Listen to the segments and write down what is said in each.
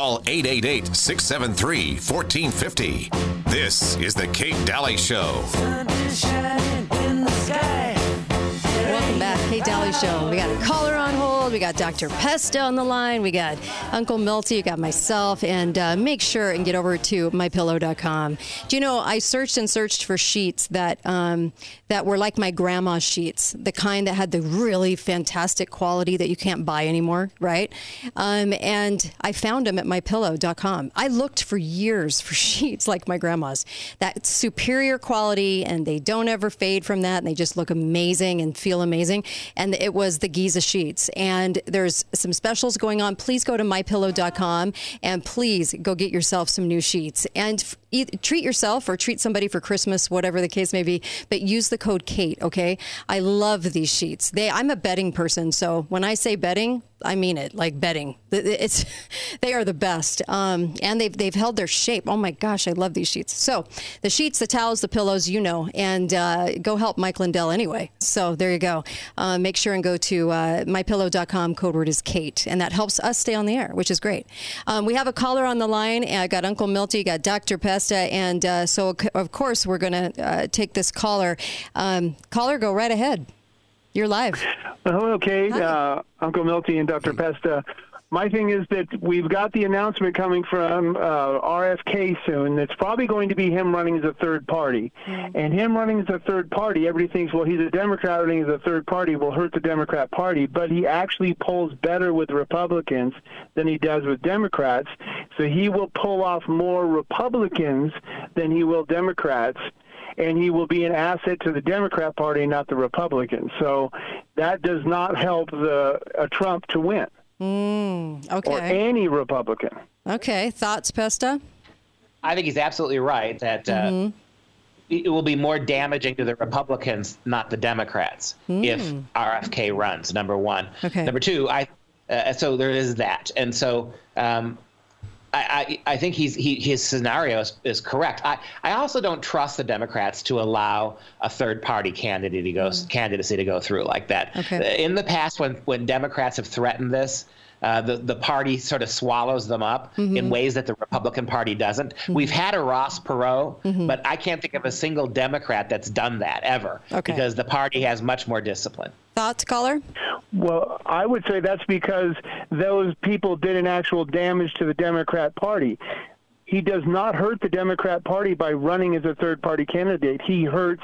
Call 888 673 1450. This is The Kate Dalley Show. Welcome back, Kate Dalley Show. We got a caller on hold. We got Dr. Pesta on the line. We got Uncle Milty. We got myself. And uh, make sure and get over to mypillow.com. Do you know I searched and searched for sheets that um, that were like my grandma's sheets, the kind that had the really fantastic quality that you can't buy anymore, right? Um, and I found them at mypillow.com. I looked for years for sheets like my grandma's. That superior quality, and they don't ever fade from that, and they just look amazing and feel amazing. And it was the Giza sheets. And there's some specials going on. Please go to mypillow.com and please go get yourself some new sheets. And treat yourself or treat somebody for Christmas, whatever the case may be. But use the code Kate, okay? I love these sheets. They, I'm a betting person, so when I say betting, I mean it, like betting. It's, they are the best, um, and they've they've held their shape. Oh my gosh, I love these sheets. So the sheets, the towels, the pillows, you know, and uh, go help Mike Lindell anyway. So there you go. Uh, make sure and go to uh, mypillow.com. Code word is Kate, and that helps us stay on the air, which is great. Um, we have a caller on the line. I got Uncle Milty, got Dr. And uh, so of course we're going to uh, take this caller. Um, caller, go right ahead. You're live. Well, hello, Kate, uh, Uncle Milty, and Dr. Pesta. My thing is that we've got the announcement coming from uh, RFK soon. It's probably going to be him running as a third party. And him running as a third party, everybody thinks, well, he's a Democrat running as a third party will hurt the Democrat Party, but he actually polls better with Republicans than he does with Democrats. So he will pull off more Republicans than he will Democrats and he will be an asset to the Democrat Party, not the Republicans. So that does not help the uh, Trump to win, Mm, okay. or any Republican. Okay. Thoughts, Pesta? I think he's absolutely right that uh, Mm-hmm. it will be more damaging to the Republicans, not the Democrats, if RFK runs. Number one. Okay. Number two, I uh, so there is that, and so um, I, I I think he's he, his scenario is, is correct. I, I also don't trust the Democrats to allow a third party candidate to go candidacy to go through like that. Okay. In the past, when when Democrats have threatened this. Uh, the the party sort of swallows them up Mm-hmm. in ways that the Republican Party doesn't. We've had a Ross Perot, Mm-hmm. but I can't think of a single Democrat that's done that ever Okay. because the party has much more discipline. Thoughts, caller? Well, I would say that's because those people did an actual damage to the Democrat Party. He does not hurt the Democrat Party by running as a third party candidate. He hurts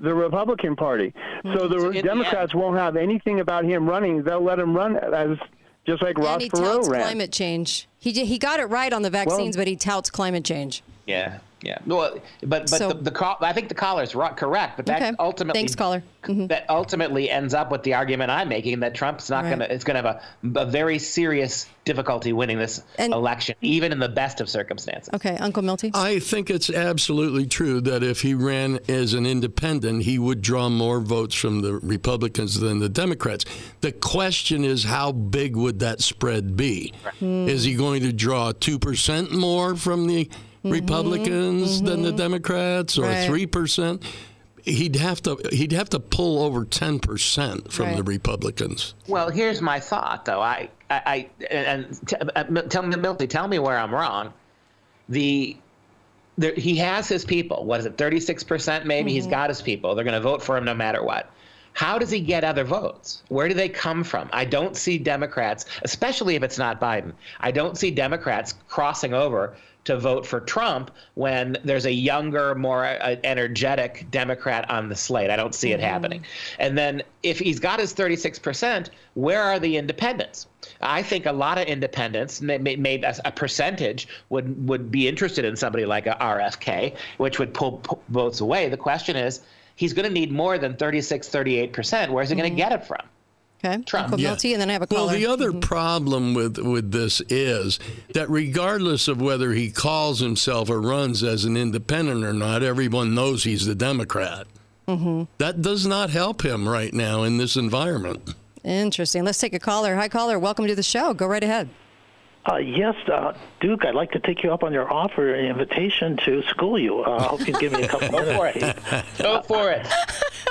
the Republican Party. So mm-hmm. the in the Democrats won't have anything about him running. They'll let him run as just like Ross and he Perot touts ran. climate change. He he got it right on the vaccines, but he touts climate change. Yeah, yeah. Well, but but So- the, the call, I think the caller's ro- correct, but that Okay. ultimately Thanks, caller. Mm-hmm. that ultimately ends up with the argument I'm making that Trump's not Right. going to it's going to have a, a very serious difficulty winning this And- election, even in the best of circumstances. Okay, Uncle Milty. I think it's absolutely true that if he ran as an independent, he would draw more votes from the Republicans than the Democrats. The question is, how big would that spread be? Is he going to draw 2% more from the Mm-hmm. Republicans than the mm-hmm. Democrats or Right. 3%? He'd have to he'd have to pull over 10% from the Republicans. Well, here's my thought, though. I, I, I and t- uh, tell me, Milty, tell me where I'm wrong. The, there, he has his people. What is it, 36 percent? Maybe he's mm-hmm. got his people. They're going to vote for him no matter what. How does he get other votes? Where do they come from? I don't see Democrats, especially if it's not Biden. I don't see Democrats crossing over to vote for Trump when there's a younger, more uh, energetic Democrat on the slate. I don't see it happening. And then if he's got his 36%, where are the independents? I think a lot of independents, may- may- maybe a percentage, would would be interested in somebody like a RFK, which would pull, pull votes away. The question is, he's going to need more than 36, 38%. Where's he going to get it from? Okay, Trump. Uncle Yeah. Milty, and then I have a Well, the other problem with with this is that regardless of whether he calls himself or runs as an independent or not, everyone knows he's the Democrat. Mm-hmm. That does not help him right now in this environment. Interesting. Let's take a caller. Hi, caller. Welcome to the show. Go right ahead. Uh, yes, uh, Duke, I'd like to take you up on your offer and invitation to school you. Uh, I hope you can give me a couple Go for it. Go for it.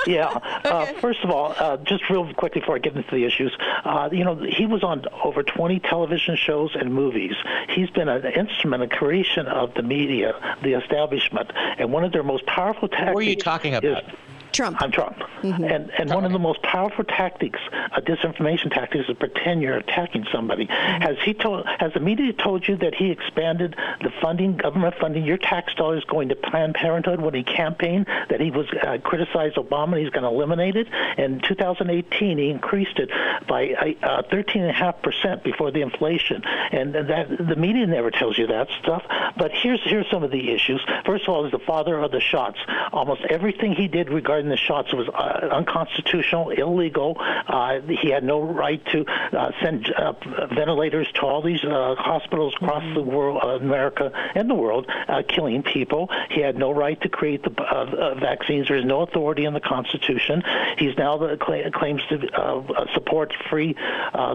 yeah. Uh, first of all, uh, just real quickly before I get into the issues, uh, you know, he was on over 20 television shows and movies. He's been an instrument in creation of the media, the establishment, and one of their most powerful tactics. What are you talking about? Is, Trump. I'm Trump. Mm-hmm. And and one of the most powerful tactics, a disinformation tactic, is to pretend you're attacking somebody. Mm-hmm. Has he told? Has the media told you that he expanded the funding, government funding, your tax dollars going to Planned Parenthood when he campaigned? That he was uh, criticized Obama, and he's going to eliminate it. In 2018, he increased it by uh, 13.5 percent before the inflation, and that the media never tells you that stuff. But here's here's some of the issues. First of all, he's the father of the shots. Almost everything he did regarding regarding the shots was uh, unconstitutional, illegal. Uh, he had no right to uh, send uh, ventilators to all these uh, hospitals across mm-hmm. the world, uh, America and the world, killing people. He had no right to create the vaccines. There is no authority in the Constitution. He's now the, claims to support free.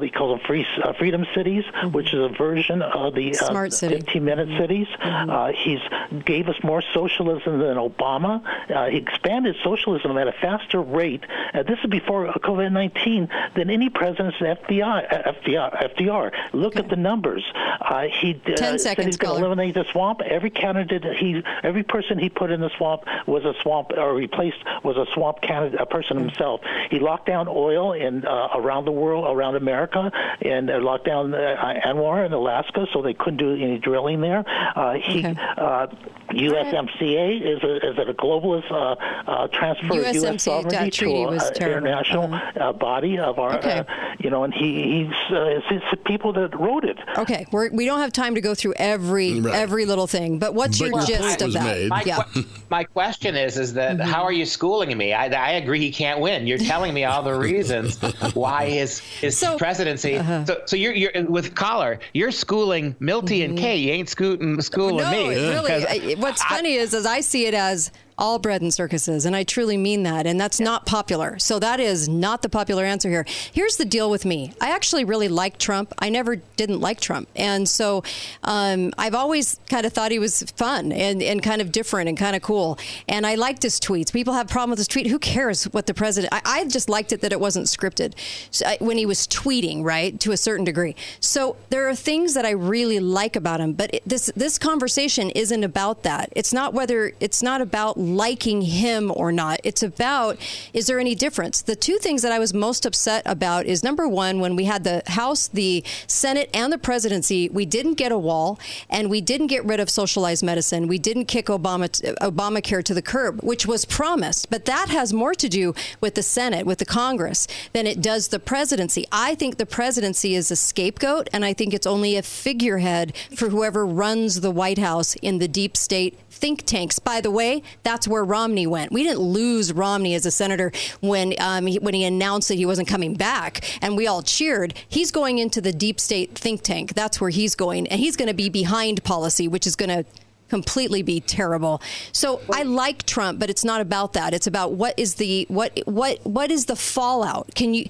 he calls them free freedom cities, mm-hmm. which is a version of the Smart city. 15-minute mm-hmm. cities. Mm-hmm. he's gave us more socialism than Obama. he expanded socialism socialism at a faster rate, uh, this is before COVID 19, than any president's FBI, FDR. FDR. Look okay. at the numbers. Uh, he uh, Ten said he's going to eliminate the swamp. Every candidate, he, every person he put in the swamp was a swamp, or replaced was a swamp candidate, a person mm-hmm. himself. He locked down oil in uh, around the world, around America, and uh, locked down uh, ANWR in Alaska, so they couldn't do any drilling there. Uh, he, okay. USMCA is a, is it a globalist uh, uh, transfer USMCA of U.S. sovereignty to an international uh-huh. uh, body of our, okay. Uh, you know, and he, he's uh, it's, it's, the people that wrote it. Okay, We're, we do not have time to go through every right. every little thing, but what's but your gist of that? My, yeah. qu- my question is, is that mm-hmm. how are you schooling me? I, I agree he can't win. You're telling me all the reasons why his his so, presidency. Uh-huh. So, so you're, you're with Collar, you're schooling Milty mm-hmm. and Kay. You ain't scooting schooling no, me. Really, what's I, funny is, as I see it as all bread and circuses. And I truly mean that. And that's yeah. not popular. So that is not the popular answer here. Here's the deal with me I actually really like Trump. I never didn't like Trump. And so um, I've always kind of thought he was fun and, and kind of different and kind of cool. And I liked his tweets. People have problem with his tweet. Who cares what the president? I, I just liked it that it wasn't scripted so I, when he was tweeting, right, to a certain degree. So there are things that I really like about him. But it, this, this conversation isn't about that. It's not whether, it's not about liking him or not. It's about is there any difference? The two things that I was most upset about is number one, when we had the House, the Senate, and the presidency, we didn't get a wall and we didn't get rid of socialized medicine. We didn't kick Obama Obamacare to the curb, which was promised. But that has more to do with the Senate, with the Congress, than it does the presidency. I think the presidency is a scapegoat, and I think it's only a figurehead for whoever runs the White House in the deep state think tanks. By the way, that's where Romney went. We didn't lose Romney as a senator when um, he, when he announced that he wasn't coming back, and we all cheered. He's going into the deep state think tank. That's where he's going, and he's going to be behind policy, which is going to completely be terrible. So I like Trump, but it's not about that. It's about what is the what what what is the fallout? Can you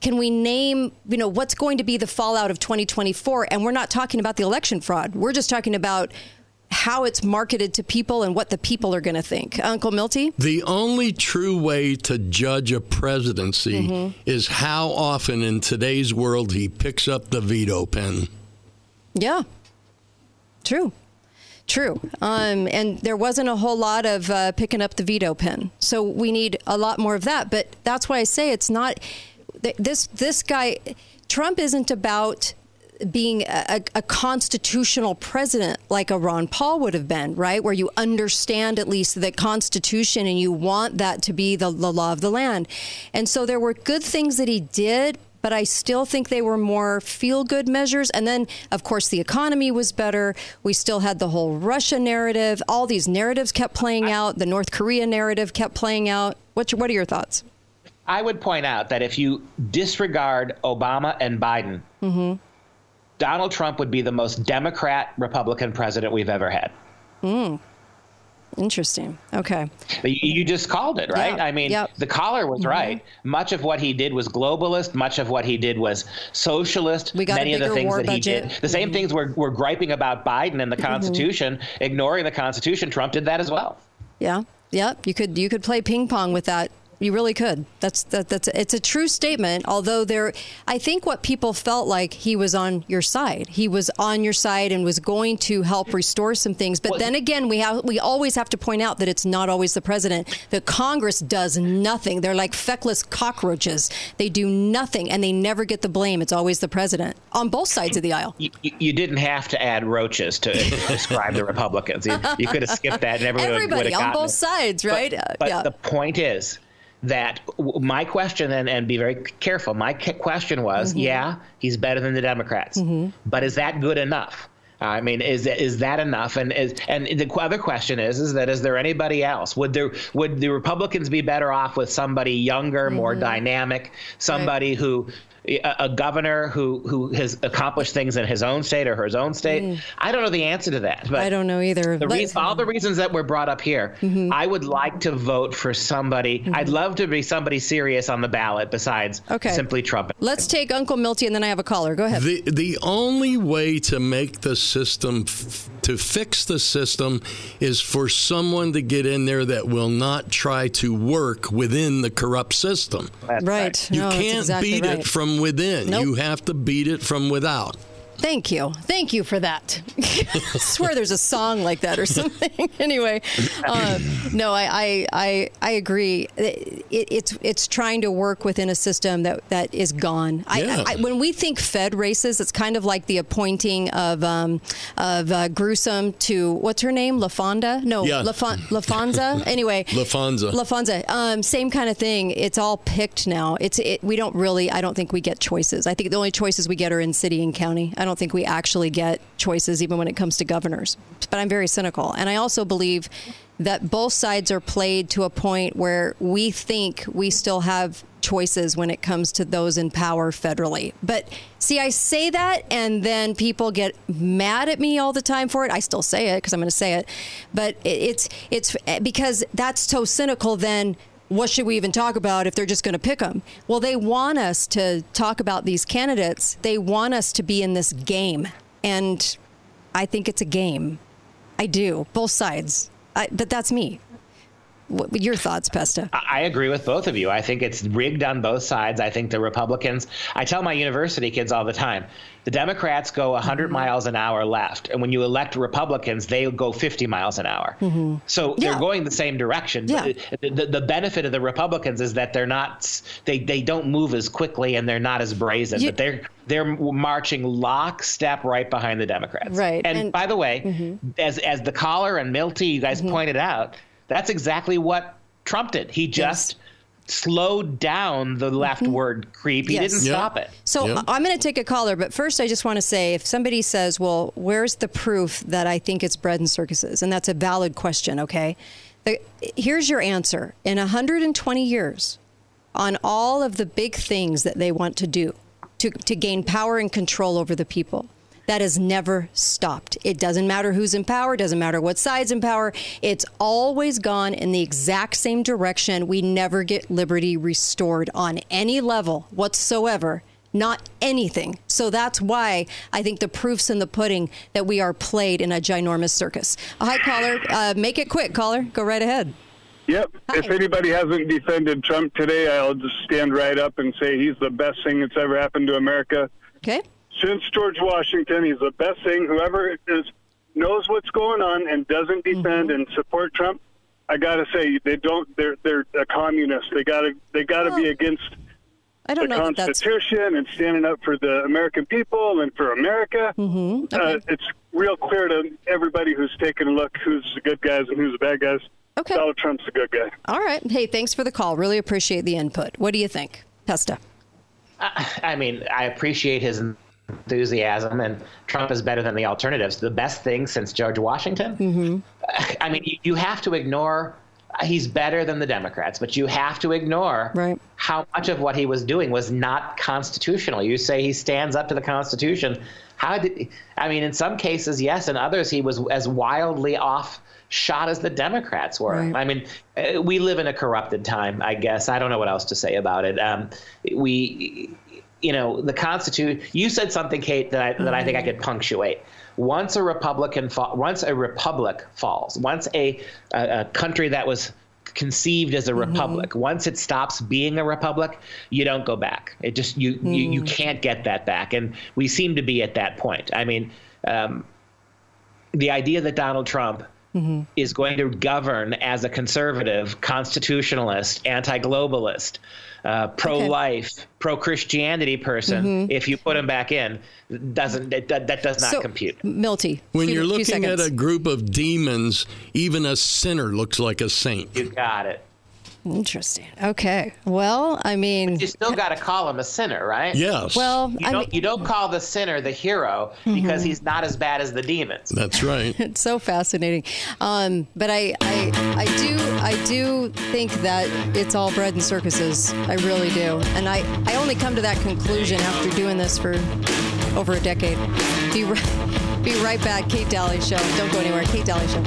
can we name, you know, what's going to be the fallout of 2024? And we're not talking about the election fraud. We're just talking about how it's marketed to people and what the people are going to think. Uncle Milty? The only true way to judge a presidency mm-hmm. is how often in today's world he picks up the veto pen. Yeah, true. True. Um, and there wasn't a whole lot of uh, picking up the veto pen. So we need a lot more of that. But that's why I say it's not this this guy Trump isn't about being a, a, constitutional president like a Ron Paul would have been, right? Where you understand at least the Constitution and you want that to be the, the law of the land. And so there were good things that he did, but I still think they were more feel good measures. And then, of course, the economy was better. We still had the whole Russia narrative. All these narratives kept playing out. The North Korea narrative kept playing out. What's your, what are your thoughts? I would point out that if you disregard Obama and Biden, mm-hmm. Donald Trump would be the most Democrat Republican president we've ever had. Hmm. Interesting. Okay. You, just called it, right? Yeah. I mean, yep. the caller was mm-hmm. right. Much of what he did was globalist. Much of what he did was socialist. We got Many of the things that budget. he did. The same mm-hmm. things we're, we're griping about Biden and the mm-hmm. Constitution, mm-hmm. ignoring the Constitution. Trump did that as well. Yeah. Yep. You could you could play ping pong with that You really could. That's that, that's it's a true statement. Although there, I think what people felt like he was on your side. He was on your side and was going to help restore some things. But then again, we have we always have to point out that it's not always the president. The Congress does nothing. They're like feckless cockroaches. They do nothing and they never get the blame. It's always the president on both sides of the aisle. You, you didn't have to add roaches to describe the Republicans. You, you, could have skipped that, and everybody, Everybody would have on both sides, right? But, but yeah. the point is that my question, and, and be very careful, my question was, mm-hmm. yeah, he's better than the Democrats, mm-hmm. but is that good enough? I mean, is is that enough? And is and the other question is is that is there anybody else? Would there would the Republicans be better off with somebody younger, mm-hmm. more dynamic, somebody right. who a, governor who who has accomplished things in his own state or his own state? Mm. I don't know the answer to that. But I don't know either. The reason, all the reasons that were brought up here, mm-hmm. I would like to vote for somebody. Mm-hmm. I'd love to be somebody serious on the ballot besides okay. simply Trump. Let's take Uncle Milty and then I have a caller. Go ahead. The the only way to make the system f- to fix the system is for someone to get in there that will not try to work within the corrupt system. That's right. You no, can't exactly beat right. it from within. Nope. You have to beat it from without. Thank you. Thank you for that. I swear there's a song like that or something. anyway, uh, no, I, I, I, I agree. It, it's it's trying to work within a system that, that is gone. Yeah. I, I, when we think Fed races, it's kind of like the appointing of um, of uh, Gruesome to what's her name, LaFonda? No, yeah. Lafon- LaPhonza. anyway, LaPhonza. LaPhonza. Um, same kind of thing. It's all picked now. It's it, we don't really. I don't think we get choices. I think the only choices we get are in city and county. I don't don't think we actually get choices even when it comes to governors. But I'm very cynical. And I also believe that both sides are played to a point where we think we still have choices when it comes to those in power federally. But see, I say that and then people get mad at me all the time for it. I still say it because I'm going to say it. But it's it's because that's so cynical then what should we even talk about if they're just going to pick them? Well, they want us to talk about these candidates. They want us to be in this game. And I think it's a game. I do, both sides. I, but that's me. What, your thoughts, Pesta? I agree with both of you. I think it's rigged on both sides. I think the Republicans, I tell my university kids all the time, the Democrats go 100 mm-hmm. miles an hour left. And when you elect Republicans, they go 50 miles an hour. Mm-hmm. So yeah. they're going the same direction. Yeah. The, the, the, benefit of the Republicans is that they're not, they, they don't move as quickly and they're not as brazen, you, but they're, they're marching lockstep right behind the Democrats. Right. And, and by the way, mm-hmm. as, as the caller and Milty, you guys mm-hmm. pointed out, that's exactly what Trump did. He just yes. slowed down the leftward mm-hmm. creep. He yes. didn't yep. stop it. So yep. I'm going to take a caller, but first I just want to say if somebody says, well, where's the proof that I think it's bread and circuses? And that's a valid question, okay? The, here's your answer. In 120 years, on all of the big things that they want to do to, to gain power and control over the people, that has never stopped. It doesn't matter who's in power, doesn't matter what side's in power. It's always gone in the exact same direction. We never get liberty restored on any level whatsoever not anything. So that's why I think the proof's in the pudding that we are played in a ginormous circus. hi, caller. Uh, make it quick, caller. Go right ahead. Yep. Hi. If anybody hasn't defended Trump today, I'll just stand right up and say he's the best thing that's ever happened to America. Okay since George Washington. He's the best thing. Whoever is knows what's going on and doesn't defend mm-hmm. and support Trump, I gotta say they don't. They're they're a communist. They gotta they gotta well, be against I don't the know Constitution and standing up for the American people and for America. Mm-hmm. Uh, okay. Uh, it's real clear to everybody who's taking a look who's the good guys and who's the bad guys. Okay. Donald Trump's a good guy. All right. Hey, thanks for the call. Really appreciate the input. What do you think, Pesta? I mean, I appreciate his enthusiasm, and Trump is better than the alternatives. The best thing since George Washington. Mm-hmm. I mean, you have to ignore. He's better than the Democrats, but you have to ignore right. how much of what he was doing was not constitutional. You say he stands up to the Constitution. How did? I mean, in some cases, yes, in others, he was as wildly off shot as the Democrats were. Right. I mean, uh, we live in a corrupted time, I guess. I don't know what else to say about it. Um, we you know, the Constitution. You said something, Kate, that I, that I think I could punctuate. Once a Republican, fa- once a republic falls, once a, a, a country that was conceived as a Mm-hmm. republic. Once it stops being a republic, you don't go back. It just you you, Mm. you can't get that back, and we seem to be at that point. I mean, um, the idea that Donald Trump Mm-hmm. is going to govern as a conservative, constitutionalist, anti-globalist, uh, pro-life, pro-Christianity person, if you put him back in, doesn't that, that, that does not Mm-hmm. so, compute. Milty. When few- you're looking at a group of demons, even a sinner looks like a saint. You got it. Interesting. Okay. Well, I mean, You still got to call him a sinner, right? Yes. well, You I don't, mean, you don't call the sinner the hero because he's not as bad as the demons. That's right. it's so fascinating. Um, but I, I, I do, I do think that it's all bread and circuses. I really do, and I, I only come to that conclusion after doing this for over a decade. Be, right, be right back. Kate Dalley Show. Don't go anywhere. Kate Dalley Show.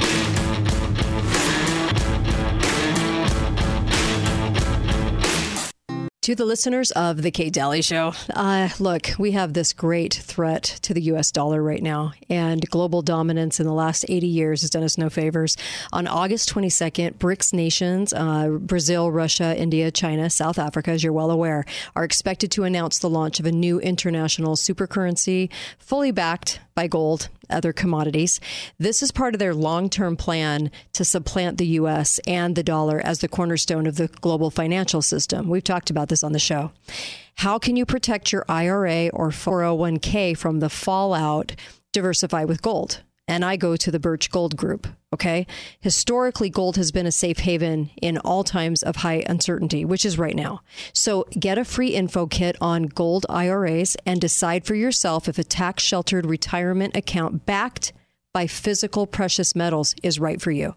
To the listeners of the Kate Dalley Show, uh, look, we have this great threat to the U.S. dollar right now, and global dominance in the last 80 years has done us no favors. On August 22nd, BRICS nations, uh, Brazil, Russia, India, China, South Africa, as you're well aware, are expected to announce the launch of a new international supercurrency fully backed by gold, other commodities. This is part of their long term plan to supplant the U.S. and the dollar as the cornerstone of the global financial system. We've talked about this on the show. How can you protect your IRA or 401k from the fallout? Diversify with gold. And I go to the Birch Gold Group. Okay. Historically, gold has been a safe haven in all times of high uncertainty, which is right now. So get a free info kit on gold IRAs and decide for yourself if a tax sheltered retirement account backed by physical precious metals is right for you.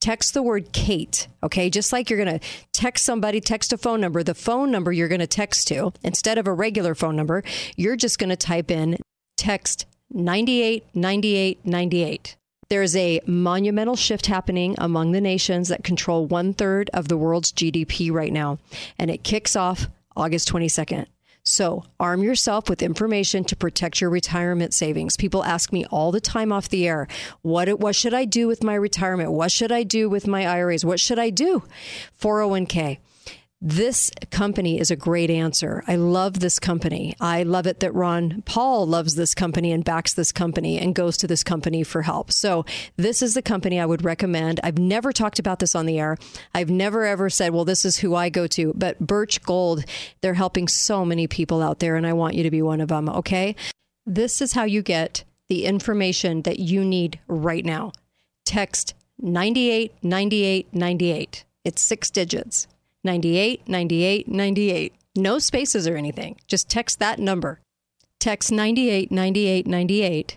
Text the word Kate, okay? Just like you're going to text somebody, text a phone number, the phone number you're going to text to, instead of a regular phone number, you're just going to type in text 989898. There's a monumental shift happening among the nations that control one third of the world's GDP right now, and it kicks off August 22nd. So, arm yourself with information to protect your retirement savings. People ask me all the time off the air, what what should I do with my retirement? What should I do with my IRAs? What should I do? 401k. This company is a great answer. I love this company. I love it that Ron Paul loves this company and backs this company and goes to this company for help. So, this is the company I would recommend. I've never talked about this on the air. I've never ever said, well, this is who I go to. But Birch Gold, they're helping so many people out there, and I want you to be one of them, okay? This is how you get the information that you need right now. Text 989898. It's six digits. 98 98 98. No spaces or anything. Just text that number. Text 98 98 98.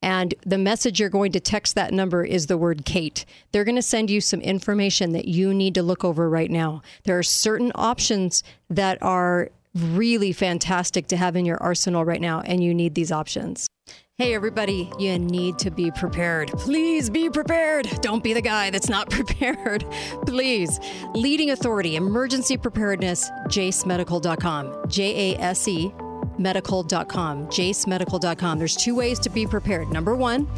And the message you're going to text that number is the word Kate. They're going to send you some information that you need to look over right now. There are certain options that are really fantastic to have in your arsenal right now, and you need these options. Hey, everybody, you need to be prepared. Please be prepared. Don't be the guy that's not prepared. Please. Leading authority, emergency preparedness, jasemedical.com. J A S E medical.com, jasemedical.com. There's two ways to be prepared. Number one,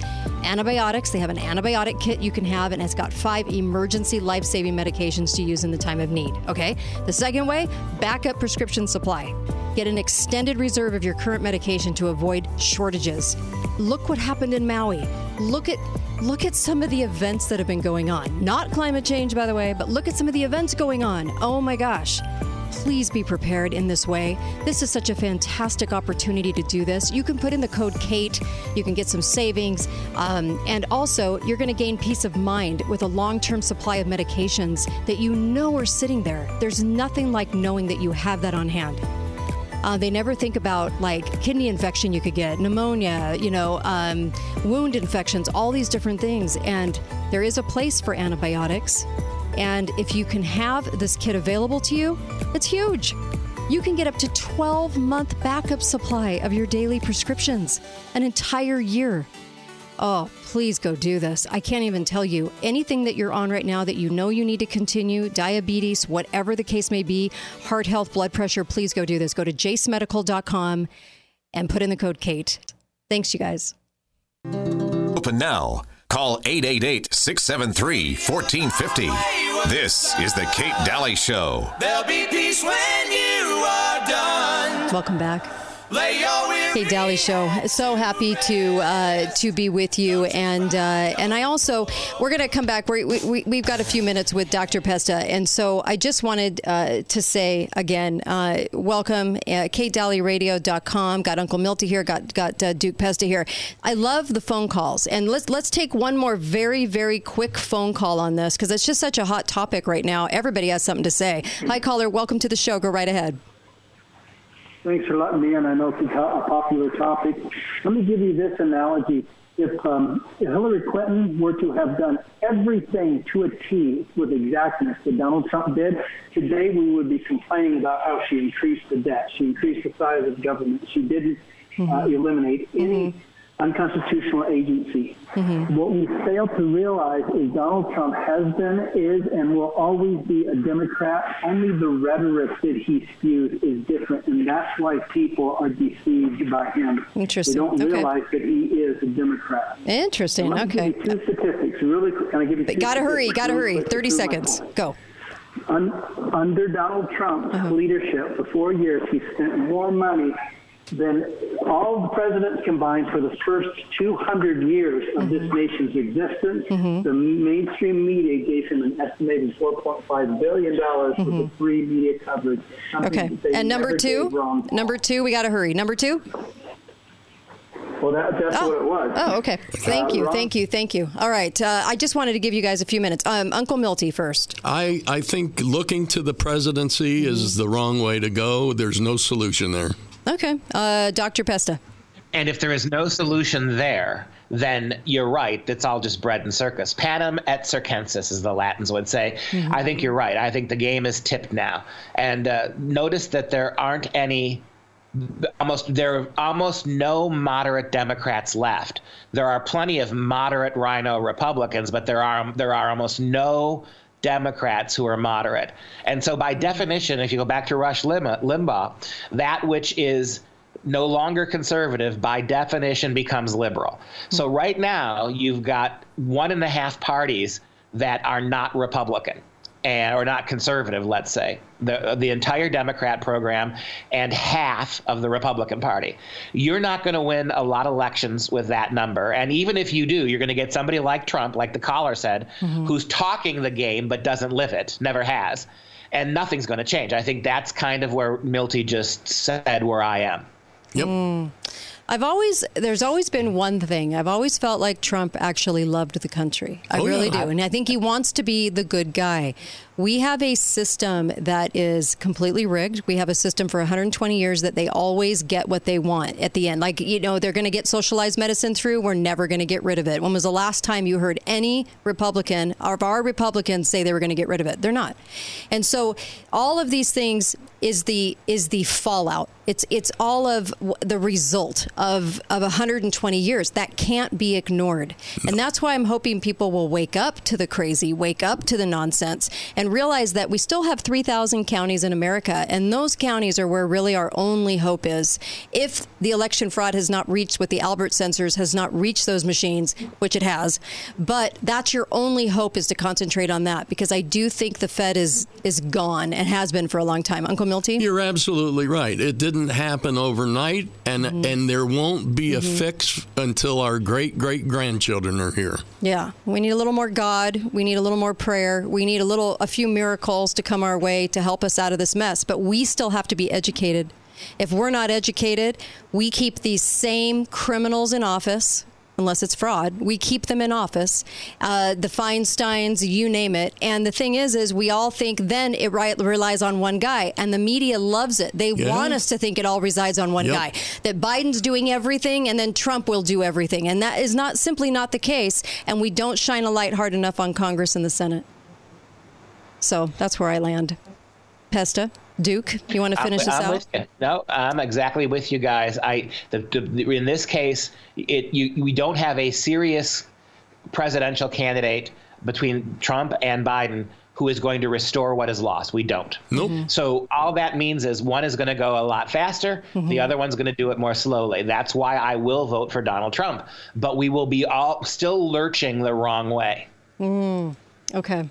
antibiotics. They have an antibiotic kit you can have, and it's got five emergency life saving medications to use in the time of need. Okay. The second way, backup prescription supply. Get an extended reserve of your current medication to avoid shortages. Look what happened in Maui. Look at look at some of the events that have been going on. Not climate change, by the way, but look at some of the events going on. Oh my gosh. Please be prepared in this way. This is such a fantastic opportunity to do this. You can put in the code KATE, you can get some savings, um, and also you're going to gain peace of mind with a long term supply of medications that you know are sitting there. There's nothing like knowing that you have that on hand. Uh, they never think about like kidney infection you could get, pneumonia, you know, um, wound infections, all these different things. And there is a place for antibiotics. And if you can have this kit available to you, it's huge. You can get up to 12 month backup supply of your daily prescriptions, an entire year. Oh, please go do this. I can't even tell you anything that you're on right now that you know you need to continue, diabetes, whatever the case may be, heart health, blood pressure, please go do this. Go to jasemedical.com and put in the code KATE. Thanks, you guys. Open now. Call 888 673 1450. This is the Kate Dalley Show. There'll be peace when you are done. Welcome back. Hey, Dalley Show. So happy to uh, to be with you, and uh, and I also we're going to come back. we we, we've got a few minutes with Dr. Pesta, and so I just wanted uh, to say again, uh, welcome, uh, KateDalleyRadio.com. Got Uncle Milty here. Got got uh, Duke Pesta here. I love the phone calls, and let's let's take one more very very quick phone call on this because it's just such a hot topic right now. Everybody has something to say. Hi, caller. Welcome to the show. Go right ahead. Thanks for letting me in. I know it's a popular topic. Let me give you this analogy. If, um, if Hillary Clinton were to have done everything to a T with exactness that Donald Trump did, today we would be complaining about how she increased the debt, she increased the size of government, she didn't uh, mm-hmm. eliminate any mm-hmm unconstitutional agency. Mm-hmm. What we fail to realize is Donald Trump has been, is, and will always be a Democrat. Only the rhetoric that he spews is different, and that's why people are deceived by him. Interesting. They don't okay. realize that he is a Democrat. Interesting. okay. two statistics. Really. Can I give you? But gotta hurry. Gotta hurry. Thirty seconds. Go. Un, under Donald Trump's uh-huh. leadership, for four years, he spent more money than all the presidents combined for the first 200 years of mm-hmm. this nation's existence. Mm-hmm. The mainstream media gave him an estimated 4.5 billion dollars mm-hmm. for the mm-hmm. free media coverage. Okay, and number two, number two, we got to hurry. Number two. Well, that, that's oh. what it was. Oh, okay. Thank you, thank you, thank you. All right, uh, I just wanted to give you guys a few minutes. Um, Uncle Milty first. I, I think looking to the presidency is the wrong way to go. There's no solution there. Okay. Uh, Dr. Pesta. And if there is no solution there, then you're right. It's all just bread and circus. Panem et circenses, as the Latins would say. Mm-hmm. I think you're right. I think the game is tipped now. And uh, notice that there aren't any almost there are almost no moderate Democrats left. There are plenty of moderate RINO Republicans, but there are there are almost no Democrats who are moderate. And so, by definition, if you go back to Rush Limbaugh, that which is no longer conservative by definition becomes liberal. So, hmm. right now, you've got one and a half parties that are not Republican and or not conservative, let's say, the the entire Democrat program and half of the Republican Party. You're not going to win a lot of elections with that number, and even if you do, you're going to get somebody like Trump, like the caller said, mm-hmm. who's talking the game but doesn't live it, never has, and nothing's going to change. I think that's kind of where Milty just said where I am. Yep. Mm. I've always there's always been one thing. I've always felt like Trump actually loved the country. I oh, really yeah. do. And I think he wants to be the good guy. We have a system that is completely rigged. We have a system for 120 years that they always get what they want at the end. Like, you know, they're going to get socialized medicine through. We're never going to get rid of it. When was the last time you heard any Republican of our Republicans say they were going to get rid of it? They're not. And so all of these things is the is the fallout. It's it's all of the result of of 120 years that can't be ignored, and that's why I'm hoping people will wake up to the crazy, wake up to the nonsense, and realize that we still have 3,000 counties in America, and those counties are where really our only hope is. If the election fraud has not reached what the Albert sensors, has not reached those machines, which it has, but that's your only hope is to concentrate on that because I do think the Fed is is gone and has been for a long time. Uncle Milty? You're absolutely right. It didn't happen overnight, and mm-hmm. and there won't be a mm-hmm. fix until our great great grandchildren are here. Yeah, we need a little more God. We need a little more prayer. We need a little, a few miracles to come our way to help us out of this mess. But we still have to be educated. If we're not educated, we keep these same criminals in office unless it's fraud. We keep them in office. Uh, the Feinsteins, you name it. And the thing is, is we all think then it relies on one guy, and the media loves it. They yeah. want us to think it all resides on one yep. guy. That Biden's doing everything, and then Trump will do everything, and that is not simply not the case. And we don't shine a light hard enough on Congress and the Senate. So that's where I land. Pesta. Duke, you want to finish I'm, this I'm out? No, I'm exactly with you guys. I the, the, in this case, it you we don't have a serious presidential candidate between Trump and Biden who is going to restore what is lost. We don't. Nope. Mm-hmm. So all that means is one is going to go a lot faster, mm-hmm. the other one's going to do it more slowly. That's why I will vote for Donald Trump, but we will be all still lurching the wrong way. Mm. Okay.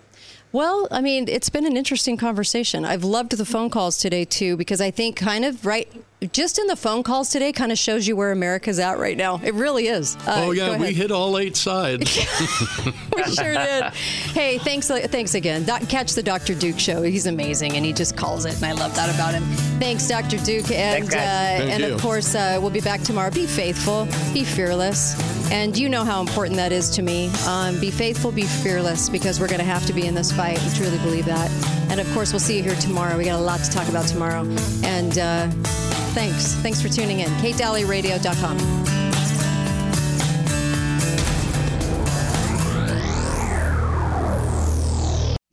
Well, I mean, it's been an interesting conversation. I've loved the phone calls today too because I think kind of right just in the phone calls today kind of shows you where America's at right now. It really is. Uh, oh yeah, we hit all eight sides. we sure did. Hey, thanks thanks again. catch the Dr. Duke show. He's amazing and he just calls it and I love that about him. Thanks Dr. Duke and thanks, uh, and you. of course uh, we'll be back tomorrow. Be faithful, be fearless. And you know how important that is to me. Um, be faithful, be fearless because we're going to have to be in this fight. We truly believe that. And of course, we'll see you here tomorrow. We got a lot to talk about tomorrow. And uh, thanks. Thanks for tuning in. KateDalleyRadio.com.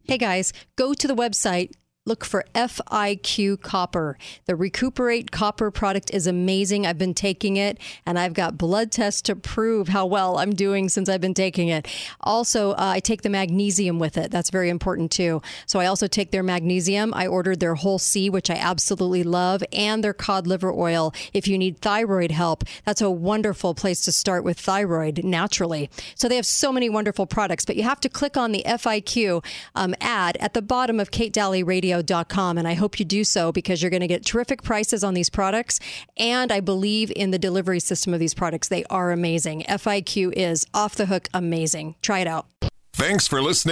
Hey guys, go to the website look for FIQ Copper. The Recuperate Copper product is amazing. I've been taking it and I've got blood tests to prove how well I'm doing since I've been taking it. Also, uh, I take the magnesium with it. That's very important too. So I also take their magnesium. I ordered their whole C, which I absolutely love, and their cod liver oil. If you need thyroid help, that's a wonderful place to start with thyroid naturally. So they have so many wonderful products, but you have to click on the FIQ um, ad at the bottom of Kate Dalley Radio radio.com. And I hope you do so because you're going to get terrific prices on these products. And I believe in the delivery system of these products. They are amazing. FIQ is off the hook amazing. Try it out. Thanks for listening.